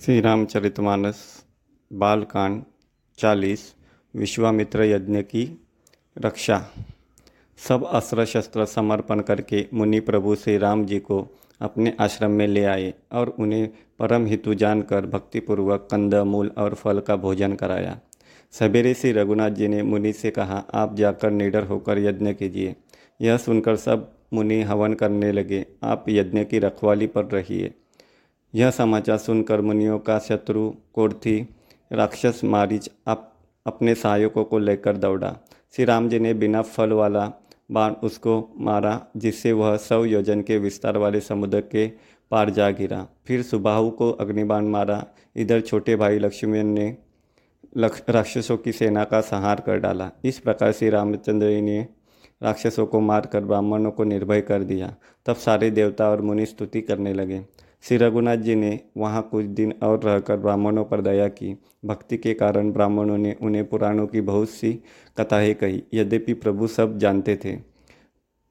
श्री रामचरितमानस बालकांड, चालीस, विश्वामित्र यज्ञ की रक्षा। सब अस्त्र शस्त्र समर्पण करके मुनि प्रभु श्री राम जी को अपने आश्रम में ले आए और उन्हें परम हितु जानकर भक्तिपूर्वक कंद, मूल और फल का भोजन कराया। सवेरे श्री रघुनाथ जी ने मुनि से कहा, आप जाकर निडर होकर यज्ञ कीजिए। यह सुनकर सब मुनि हवन करने लगे। आप यज्ञ की रखवाली पर रहिए। यह समाचार सुनकर मुनियों का शत्रु कोर्थी राक्षस मारिच अप, अपने सहायकों को लेकर दौड़ा। श्री राम जी ने बिना फल वाला बाण उसको मारा जिससे वह सौ योजन के विस्तार वाले समुद्र के पार जा गिरा। फिर सुबाहु को अग्निबाण मारा। इधर छोटे भाई लक्ष्मण ने राक्षसों की सेना का संहार कर डाला। इस प्रकार श्री रामचंद्र जी ने राक्षसों को मारकर ब्राह्मणों को निर्भय कर दिया। तब सारे देवता और मुनि स्तुति करने लगे। श्री रघुनाथ जी ने वहाँ कुछ दिन और रहकर ब्राह्मणों पर दया की। भक्ति के कारण ब्राह्मणों ने उन्हें पुराणों की बहुत सी कथाएँ कही, यद्यपि प्रभु सब जानते थे।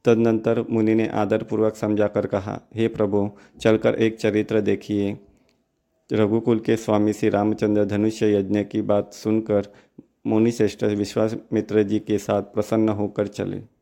तदनंतर मुनि ने आदरपूर्वक समझाकर कहा, हे प्रभु, चलकर एक चरित्र देखिए। रघुकुल के स्वामी श्री रामचंद्र धनुष्य यज्ञ की बात सुनकर मुनि श्रेष्ठ विश्वामित्र जी के साथ प्रसन्न होकर चले।